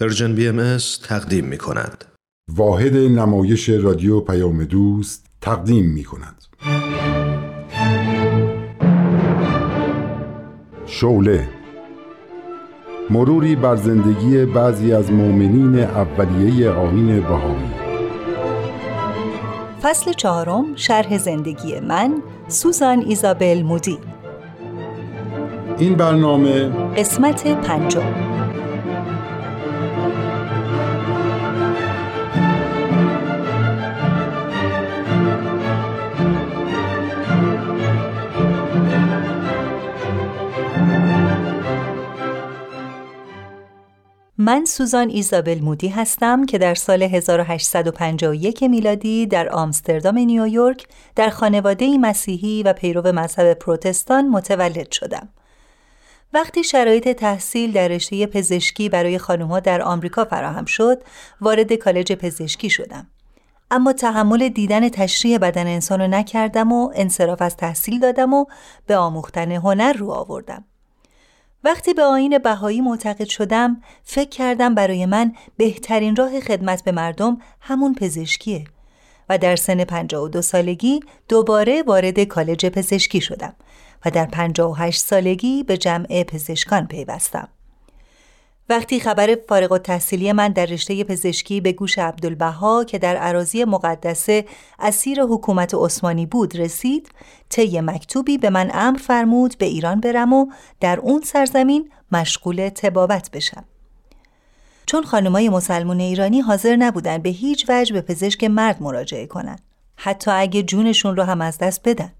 Persian BMS تقدیم می کند. واحد نمایش رادیو پیام دوست تقدیم می کند. شعله مروری بر زندگی بعضی از مؤمنین اولیه آین بهایی فصل چهارم شرح زندگی من سوزان ایزابل مودی این برنامه قسمت پنجم من سوزان ایزابل مودی هستم که در سال 1851 میلادی در آمستردام نیویورک در خانواده مسیحی و پیرو مذهب پروتستان متولد شدم. وقتی شرایط تحصیل در رشته پزشکی برای خانمها در آمریکا فراهم شد، وارد کالج پزشکی شدم. اما تحمل دیدن تشریح بدن انسان رو نکردم و انصراف از تحصیل دادم و به آموختن هنر رو آوردم. وقتی به آین بهایی معتقد شدم فکر کردم برای من بهترین راه خدمت به مردم همون پزشکیه و در سن 52 سالگی دوباره وارد کالج پزشکی شدم و در 58 سالگی به جمع پزشکان پیوستم. وقتی خبر فارغ التحصیلی من در رشته پزشکی به گوش عبدالبها که در عراضی مقدسه اسیر حکومت عثمانی بود رسید طی مکتوبی به من امر فرمود به ایران برم و در اون سرزمین مشغول تبابت بشم. چون خانمای مسلمون ایرانی حاضر نبودن به هیچ وجه به پزشک مرد مراجعه کنند حتی اگه جونشون رو هم از دست بدن.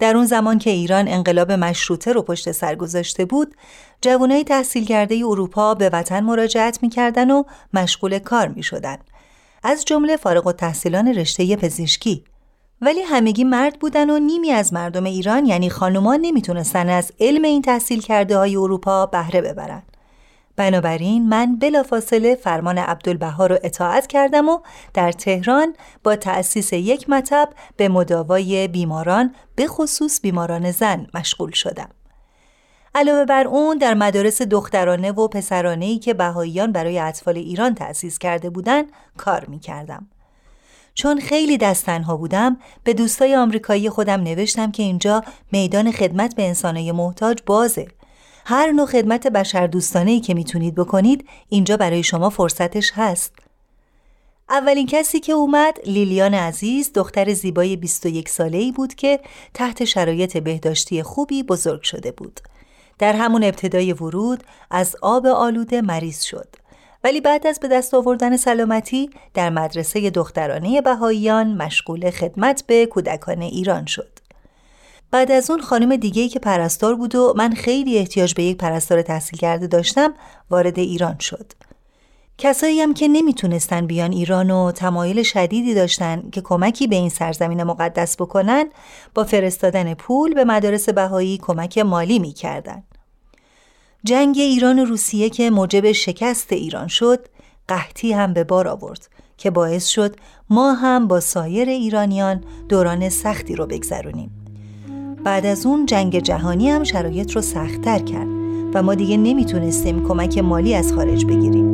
در اون زمان که ایران انقلاب مشروطه رو پشت سر گذاشته بود، جوانای تحصیل کرده اروپا به وطن مراجعت می‌کردن و مشغول کار می‌شدن. از جمله فارغ و تحصیلان رشته پزشکی. ولی همگی مرد بودن و نیمی از مردم ایران یعنی خانومان نمی‌تونستن از علم این تحصیل کرده های اروپا بهره ببرن. بنابراین من بلافاصله فرمان عبدالبها رو اطاعت کردم و در تهران با تأسیس یک مطب به مداوای بیماران به خصوص بیماران زن مشغول شدم. علاوه بر اون در مدارس دخترانه و پسرانه ای که بهاییان برای اطفال ایران تأسیس کرده بودند کار می کردم. چون خیلی دستنها بودم به دوستای آمریکایی خودم نوشتم که اینجا میدان خدمت به انسانهای محتاج بازه هر نوع خدمت بشر دوستانه که می‌تونید بکنید اینجا برای شما فرصتش هست. اولین کسی که اومد لیلیان عزیز دختر زیبای 21 ساله ای بود که تحت شرایط بهداشتی خوبی بزرگ شده بود. در همون ابتدای ورود از آب آلوده مریض شد. ولی بعد از به دست آوردن سلامتی در مدرسه دخترانه بهاییان مشغول خدمت به کودکان ایران شد. بعد از اون خانم دیگه که پرستار بود و من خیلی احتیاج به یک پرستار تحصیل کرده داشتم وارد ایران شد. کسایی هم که نمی‌تونستن بیان ایران و تمایل شدیدی داشتن که کمکی به این سرزمین مقدس بکنن با فرستادن پول به مدارس بهایی کمک مالی می‌کردن. جنگ ایران و روسیه که موجب شکست ایران شد قحطی هم به بار آورد که باعث شد ما هم با سایر ایرانیان دوران سختی رو بگذرونیم. بعد از اون جنگ جهانی هم شرایط رو سختتر کرد و ما دیگه نمی‌تونستیم کمک مالی از خارج بگیریم.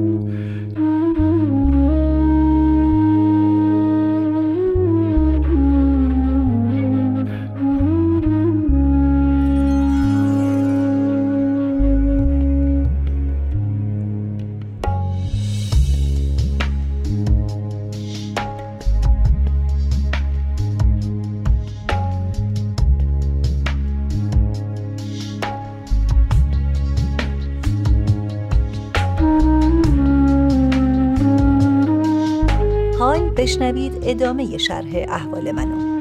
بشنوید ادامه شرح احوال منو.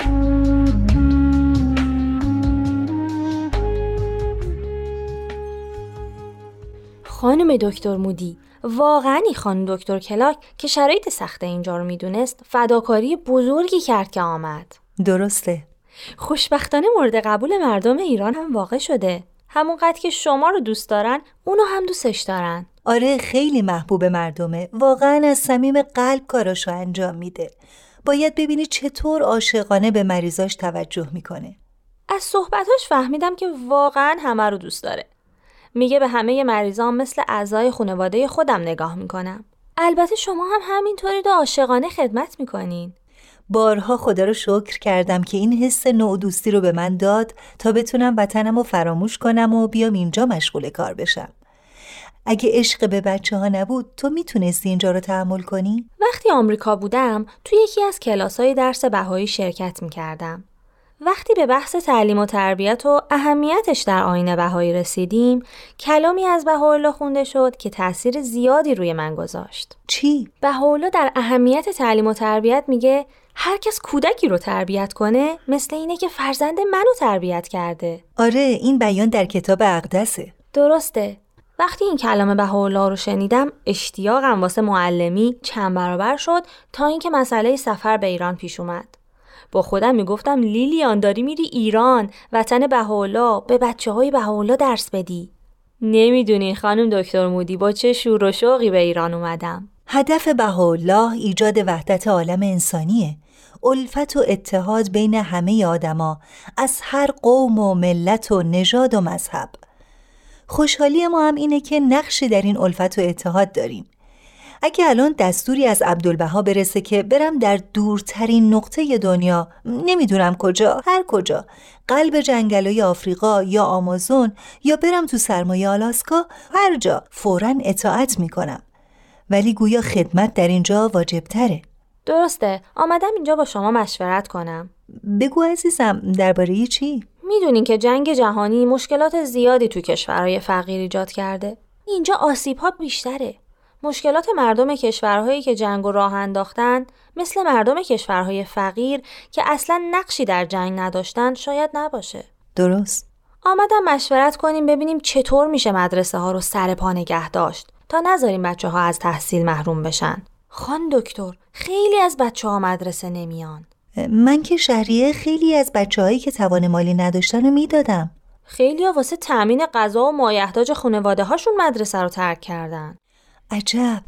خانم دکتر مودی واقعا این خانم دکتر کلاک که شرایط سخت اینجا رو می‌دونست فداکاری بزرگی کرد که آمد. درسته. خوشبختانه مورد قبول مردم ایران هم واقع شده. همونقدر که شما رو دوست دارن اونو هم دوستش دارن. آره خیلی محبوب مردمه واقعا از صمیم قلب کاراشو انجام میده باید ببینی چطور عاشقانه به مریضاش توجه می‌کنه از صحبتاش فهمیدم که واقعا همه رو دوست داره میگه به همه مریضان مثل اعضای خانواده خودم نگاه می‌کنم. البته شما هم همینطوری و عاشقانه خدمت می‌کنین. بارها خدا رو شکر کردم که این حس نوع دوستی رو به من داد تا بتونم وطنم رو فراموش کنم و بیام اینجا مشغول کار بشم. اگه عشق به بچه ها نبود تو می‌تونستی اینجا رو تحمل کنی؟ وقتی آمریکا بودم تو یکی از کلاس های درس بهایی شرکت می‌کردم. وقتی به بحث تعلیم و تربیت و اهمیتش در آین بهایی رسیدیم کلامی از بهاءالله خونده شد که تاثیر زیادی روی من گذاشت. چی؟ بهاءالله در اهمیت تعلیم و تربیت میگه هر کس کودکی رو تربیت کنه مثل اینه که فرزند منو تربیت کرده. آره این بیان در کتاب اقدسه. درسته. وقتی این کلام بهاءالله رو شنیدم اشتیاقم واسه معلمی چند برابر شد تا اینکه مسئله سفر به ایران پیش اومد. با خودم می‌گفتم لیلیان داری میری ایران وطن بهاءالله به بچه های بهاءالله درس بدی. نمی‌دونی خانم دکتر مودی با چه شور و شوقی به ایران اومدم. هدف بهاءالله ایجاد وحدت عالم انسانیه. الفت و اتحاد بین همه آدما از هر قوم و ملت و نژاد و مذهب. خوشحالی ما هم اینه که نقشی در این الفت و اتحاد داریم. اگه الان دستوری از عبدالبها برسه که برم در دورترین نقطه دنیا نمی‌دونم کجا هر کجا قلب جنگلای آفریقا یا آمازون یا برم تو سرمایه آلاسکا هر جا فورا اطاعت می‌کنم. ولی گویا خدمت در اینجا واجب تره درسته. آمدم اینجا با شما مشورت کنم. بگو عزیزم درباره چی؟ می‌دونین که جنگ جهانی مشکلات زیادی تو کشورهای فقیر ایجاد کرده اینجا آسیب ها بیشتره مشکلات مردم کشورهایی که جنگ و راه انداختن مثل مردم کشورهای فقیر که اصلا نقشی در جنگ نداشتن شاید نباشه. درست. آمدم مشورت کنیم ببینیم چطور میشه مدرسه ها رو سر پا نگه داشت تا نذاریم بچه ها از تحصیل محروم بشن. خان دکتر خیلی از بچه ها مدرسه نمیان. من که شهریه خیلی از بچه هایی که توان مالی نداشتن رو می‌دادم. خیلی ها واسه تأمین غذا و مایحتاج خانواده هاشون مدرسه رو ترک کردن. عجب.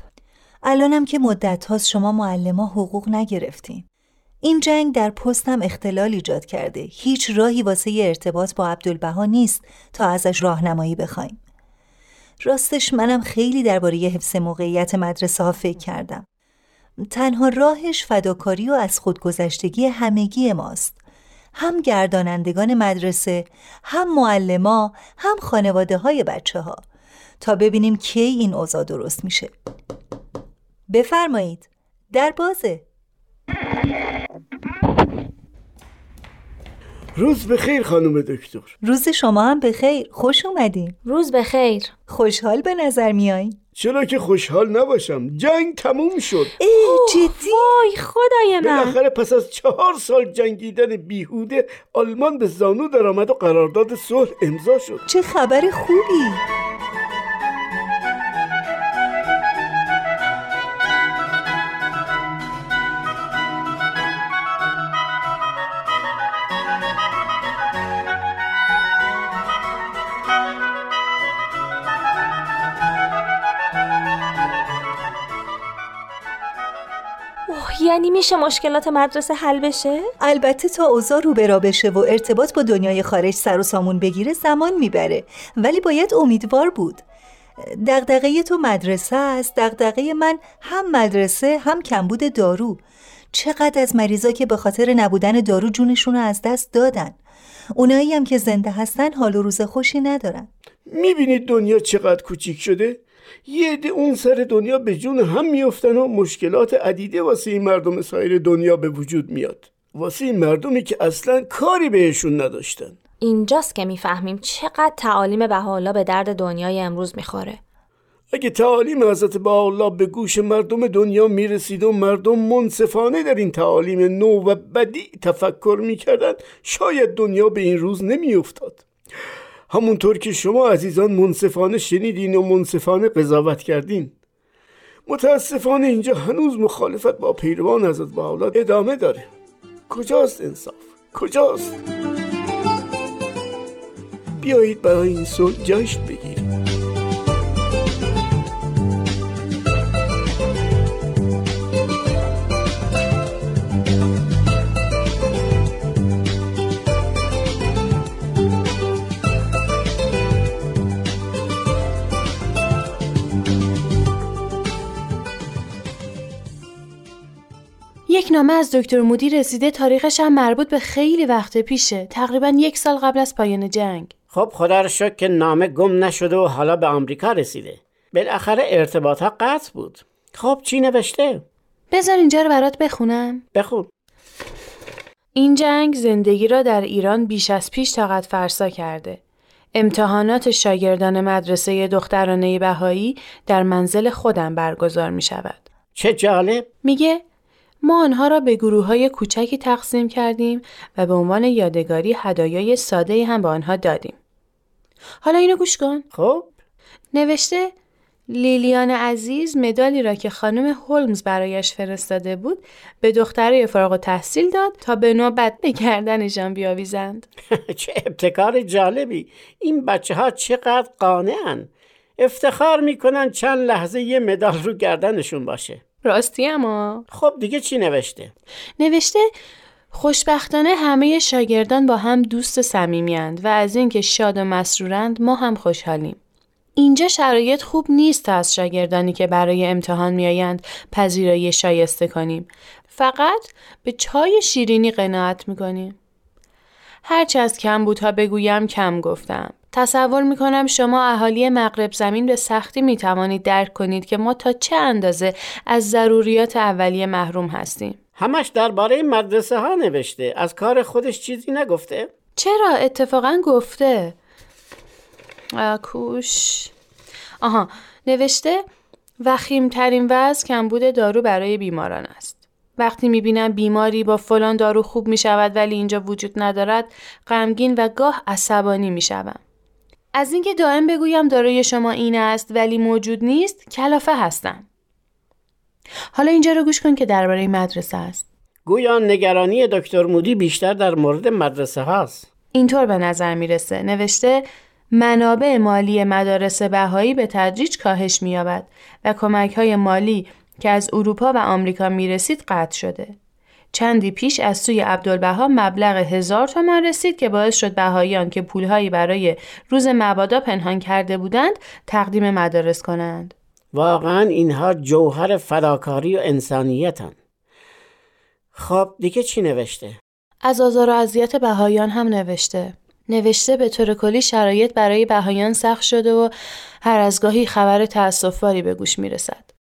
الانم که مدت هاست شما معلم حقوق نگرفتین. این جنگ در پستم اختلال ایجاد کرده. هیچ راهی واسه ارتباط با عبدالبها نیست تا ازش راهنمایی بخوایم. راستش منم خیلی درباره حفظ موقعیت مدرسه ها فکر کردم. تنها راهش فداکاری و از خودگذشتگی همگی ماست. هم گردانندگان مدرسه هم معلما هم خانواده های بچه ها تا ببینیم کی این اوضاع درست میشه. بفرمایید. در بازه روز بخیر خانم دکتر. روز شما هم بخیر. خوش اومدین. روز بخیر. خوشحال به نظر میایین چرا که خوشحال نباشم. جنگ تموم شد. ای جدی؟ وای خدای من. بالاخره پس از چهار سال جنگیدن بیهوده آلمان به زانو درآمد و قرارداد صلح امضا شد. چه خبر خوبی. یعنی میشه مشکلات مدرسه حل بشه؟ البته تا اوضاع رو برا بشه و ارتباط با دنیای خارج سر و سامون بگیره زمان می‌بره. ولی باید امیدوار بود. دغدغه تو مدرسه است. دغدغه من هم مدرسه هم کمبود دارو. چقدر از مریضا که به خاطر نبودن دارو جونشون رو از دست دادن. اونایی هم که زنده هستن حال و روز خوشی ندارن. می‌بینید دنیا چقدر کوچیک شده؟ یه عده اون سر دنیا به جون هم میفتن و مشکلات عدیده واسه این مردم سایر دنیا به وجود میاد. واسه این مردمی که اصلا کاری بهشون نداشتن. اینجاست که می‌فهمیم چقدر تعالیم بهاءالله به درد دنیای امروز می‌خوره. اگه تعالیم حضرت الله به گوش مردم دنیا می‌رسید و مردم منصفانه در این تعالیم نو و بدی تفکر می‌کردن شاید دنیا به این روز نمیافتاد. همونطور که شما عزیزان منصفانه شنیدین و منصفانه قضاوت کردین. متاسفانه اینجا هنوز مخالفت با پیروان حضرت بهاءالله ادامه داره. کجاست انصاف؟ کجاست؟ بیایید برای این صلح جشن بگیریم. نامه از دکتر مودی رسیده تاریخش هم مربوط به خیلی وقت پیشه. تقریبا یک سال قبل از پایان جنگ. خب خدا رو شکر که نامه گم نشده و حالا به آمریکا رسیده. بالاخره ارتباط ها قطع بود. خب چی نوشته؟ بذار اینجا رو برات بخونم. بخون. این جنگ زندگی را در ایران بیش از پیش طاقت فرسا کرده. امتحانات شاگردان مدرسه دخترانه بهایی در منزل خودم برگزار می شود. چه جالب. میگه ما آنها را به گروه های کوچکی تقسیم کردیم و به عنوان یادگاری هدایای ساده هم به آنها دادیم. حالا اینو گوش کن. خب نوشته لیلیان عزیز مدالی را که خانم هولمز برایش فرستاده بود به دخترای فارغ و تحصیل داد تا به نوبت به گردنشان بیاویزند. چه ابتکار جالبی این بچه ها چقدر قانعن افتخار می‌کنن چند لحظه یه مدال رو گردنشون باشه راستی اما خب دیگه چی نوشته نوشته خوشبختانه همه شاگردان با هم دوست صمیمیاند و از اینکه شاد و مسرورند ما هم خوشحالیم. اینجا شرایط خوب نیست تا از شاگردانی که برای امتحان میآیند پذیرایی شایسته کنیم. فقط به چای شیرینی قناعت می‌کنیم. هرچه از کم بودها بگویم کم گفتم. تصور می کنم شما اهالی مغرب زمین به سختی می توانید درک کنید که ما تا چه اندازه از ضروریات اولیه محروم هستیم. همش درباره مدرسه ها نوشته از کار خودش چیزی نگفته چرا اتفاقا گفته؟ کوش آها نوشته وخیمترین وضع کمبود دارو برای بیماران است. وقتی می‌بینم بیماری با فلان دارو خوب می‌شود ولی اینجا وجود ندارد غمگین و گاه عصبانی می‌شوم. از اینکه دائم بگویم داروی شما این است ولی موجود نیست کلافه هستم. حالا اینجا رو گوش کن که درباره مدرسه است. گویا نگرانی دکتر مودی بیشتر در مورد مدرسه هاست. اینطور به نظر می‌رسه. نوشته منابع مالی مدارس بهایی به تدریج کاهش مییابد و کمک های مالی که از اروپا و آمریکا می‌رسید قطع شده. چندی پیش از سوی عبدالبها مبلغ هزار تومان رسید که باعث شد بهاییان که پولهایی برای روز مبادا پنهان کرده بودند تقدیم مدارس کنند. واقعا اینها جوهر فداکاری و انسانیتن. خب دیگه چی نوشته؟ از آزار و اذیت بهایان هم نوشته. نوشته به طور کلی شرایط برای بهایان سخت شده و هر از گاهی خبر تأسفباری به گوش می‌رسد.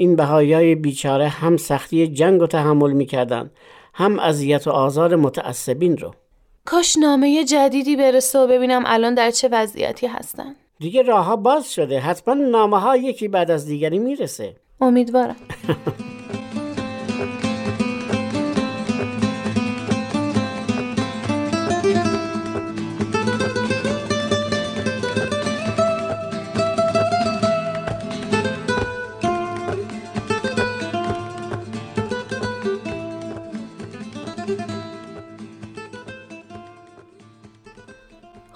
این بهایای بیچاره هم سختی جنگ رو تحمل می‌کردن هم اذیت و آزار متعصبین رو. کاش نامه جدیدی برسه و ببینم الان در چه وضعیتی هستن. دیگه راه باز شده حتما نامه ها یکی بعد از دیگری می‌رسه. امیدوارم.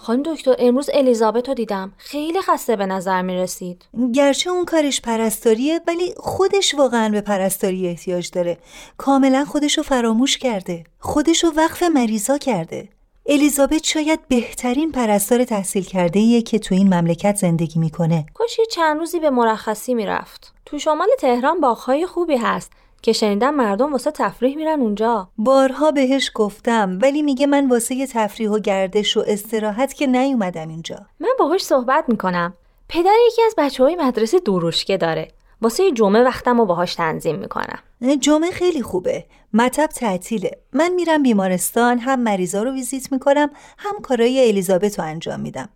خانم دکتر امروز الیزابت رو دیدم. خیلی خسته به نظر می رسید. گرچه اون کارش پرستاریه ولی خودش واقعا به پرستاری احتیاج داره. کاملا خودشو فراموش کرده. خودشو وقف مریضا کرده. الیزابت شاید بهترین پرستار تحصیل کرده ایه که تو این مملکت زندگی می‌کنه. کاش چند روزی به مرخصی می‌رفت. تو شمال تهران باغهای خوبی هست. که شنیدم مردم واسه تفریح میرن اونجا. بارها بهش گفتم ولی میگه من واسه تفریح و گردش و استراحت که نیومدم اینجا. من باهاش صحبت می‌کنم. پدر یکی از بچه های مدرسه دروشکه داره. واسه جمعه وقتم رو باهاش تنظیم می‌کنم. جمعه خیلی خوبه. مطب تعطیله. من میرم بیمارستان هم مریضا رو ویزیت می‌کنم هم کارای الیزابت رو انجام میدم.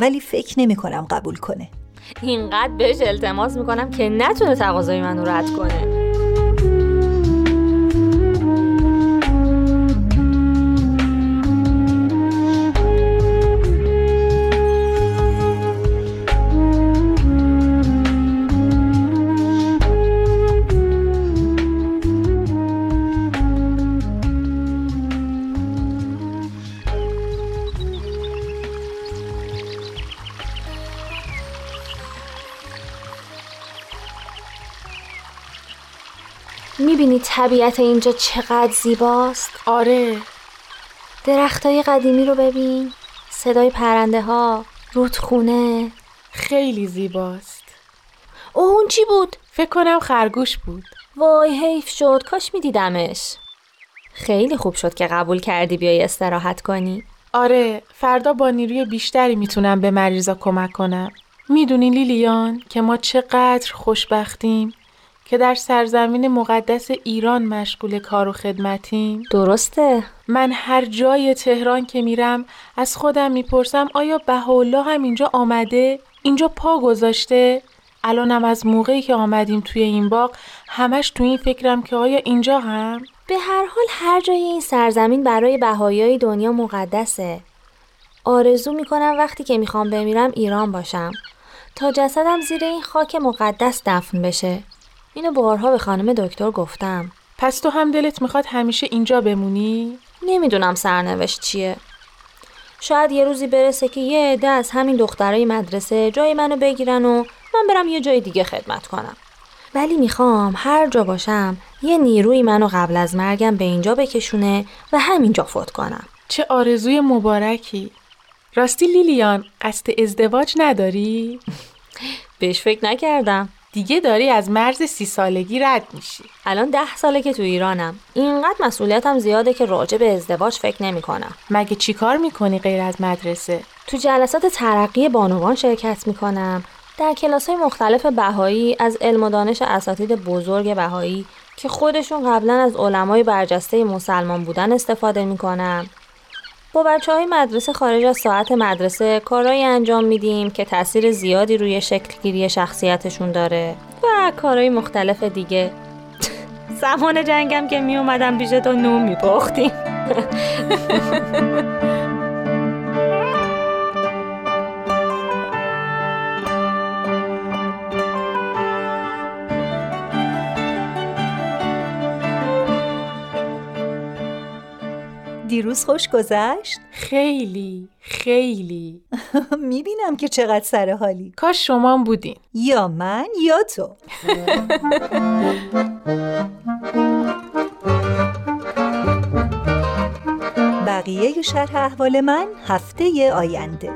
ولی فکر نمی کنم قبول کنه. اینقدر بهش التماس می‌کنم که نتونه تقاضای منو رد کنه. می‌بینی طبیعت اینجا چقدر زیباست؟ آره. درختای قدیمی رو ببین. صدای پرنده ها رودخونه. خیلی زیباست. اون چی بود؟ فکر کنم خرگوش بود. وای حیف شد. کاش میدیدمش. خیلی خوب شد که قبول کردی بیای استراحت کنی. آره فردا با نیروی بیشتری می‌تونم به مریضا کمک کنم. می‌دونی لیلیان که ما چقدر خوشبختیم. که در سرزمین مقدس ایران مشغول کار و خدمتیم. درسته. من هر جای تهران که میرم از خودم می‌پرسم آیا بهاءالله هم اینجا آمده؟ اینجا پا گذاشته؟ الانم از موقعی که آمدیم توی این باغ همش تو این فکرم که آیا اینجا هم؟ به هر حال هر جای این سرزمین برای بهایای دنیا مقدسه. آرزو می‌کنم وقتی که می‌خوام بمیرم ایران باشم. تا جسدم زیر این خاک مقدس دفن بشه. اینو بارها به خانم دکتر گفتم. پس تو هم دلت می‌خواد همیشه اینجا بمونی؟ نمی‌دونم سرنوشت چیه. شاید یه روزی برسه که یه عده از همین دخترای مدرسه جای منو بگیرن و من برم یه جای دیگه خدمت کنم. ولی می‌خوام هر جا باشم یه نیروی منو قبل از مرگم به اینجا بکشونه و همینجا فوت کنم. چه آرزوی مبارکی. راستی لیلیان قصد ازدواج نداری؟ بهش فکر نکردم. دیگه داری از مرز سی سالگی رد میشی. الان ده ساله که تو ایرانم. اینقدر مسئولیتم زیاده که راجع به ازدواج فکر نمی کنم مگه چیکار می‌کنی غیر از مدرسه؟ تو جلسات ترقی بانوان شرکت می‌کنم. در کلاس های مختلف بهایی از علم و دانش اساتید بزرگ بهایی که خودشون قبلا از علمای برجسته مسلمان بودن استفاده می‌کنم. با بچه های مدرسه خارج از ساعت مدرسه کارهایی انجام میدیم که تاثیر زیادی روی شکلگیری شخصیتشون داره و کارهای مختلف دیگه. زمان جنگم که می اومدم پیش تو نوم میپختیم. دیروز خوش گذشت؟ خیلی خیلی. می‌بینم که چقدر سر حالی. کاش شما بودین. یا من یا تو. بقیه شرح احوال من هفته آینده.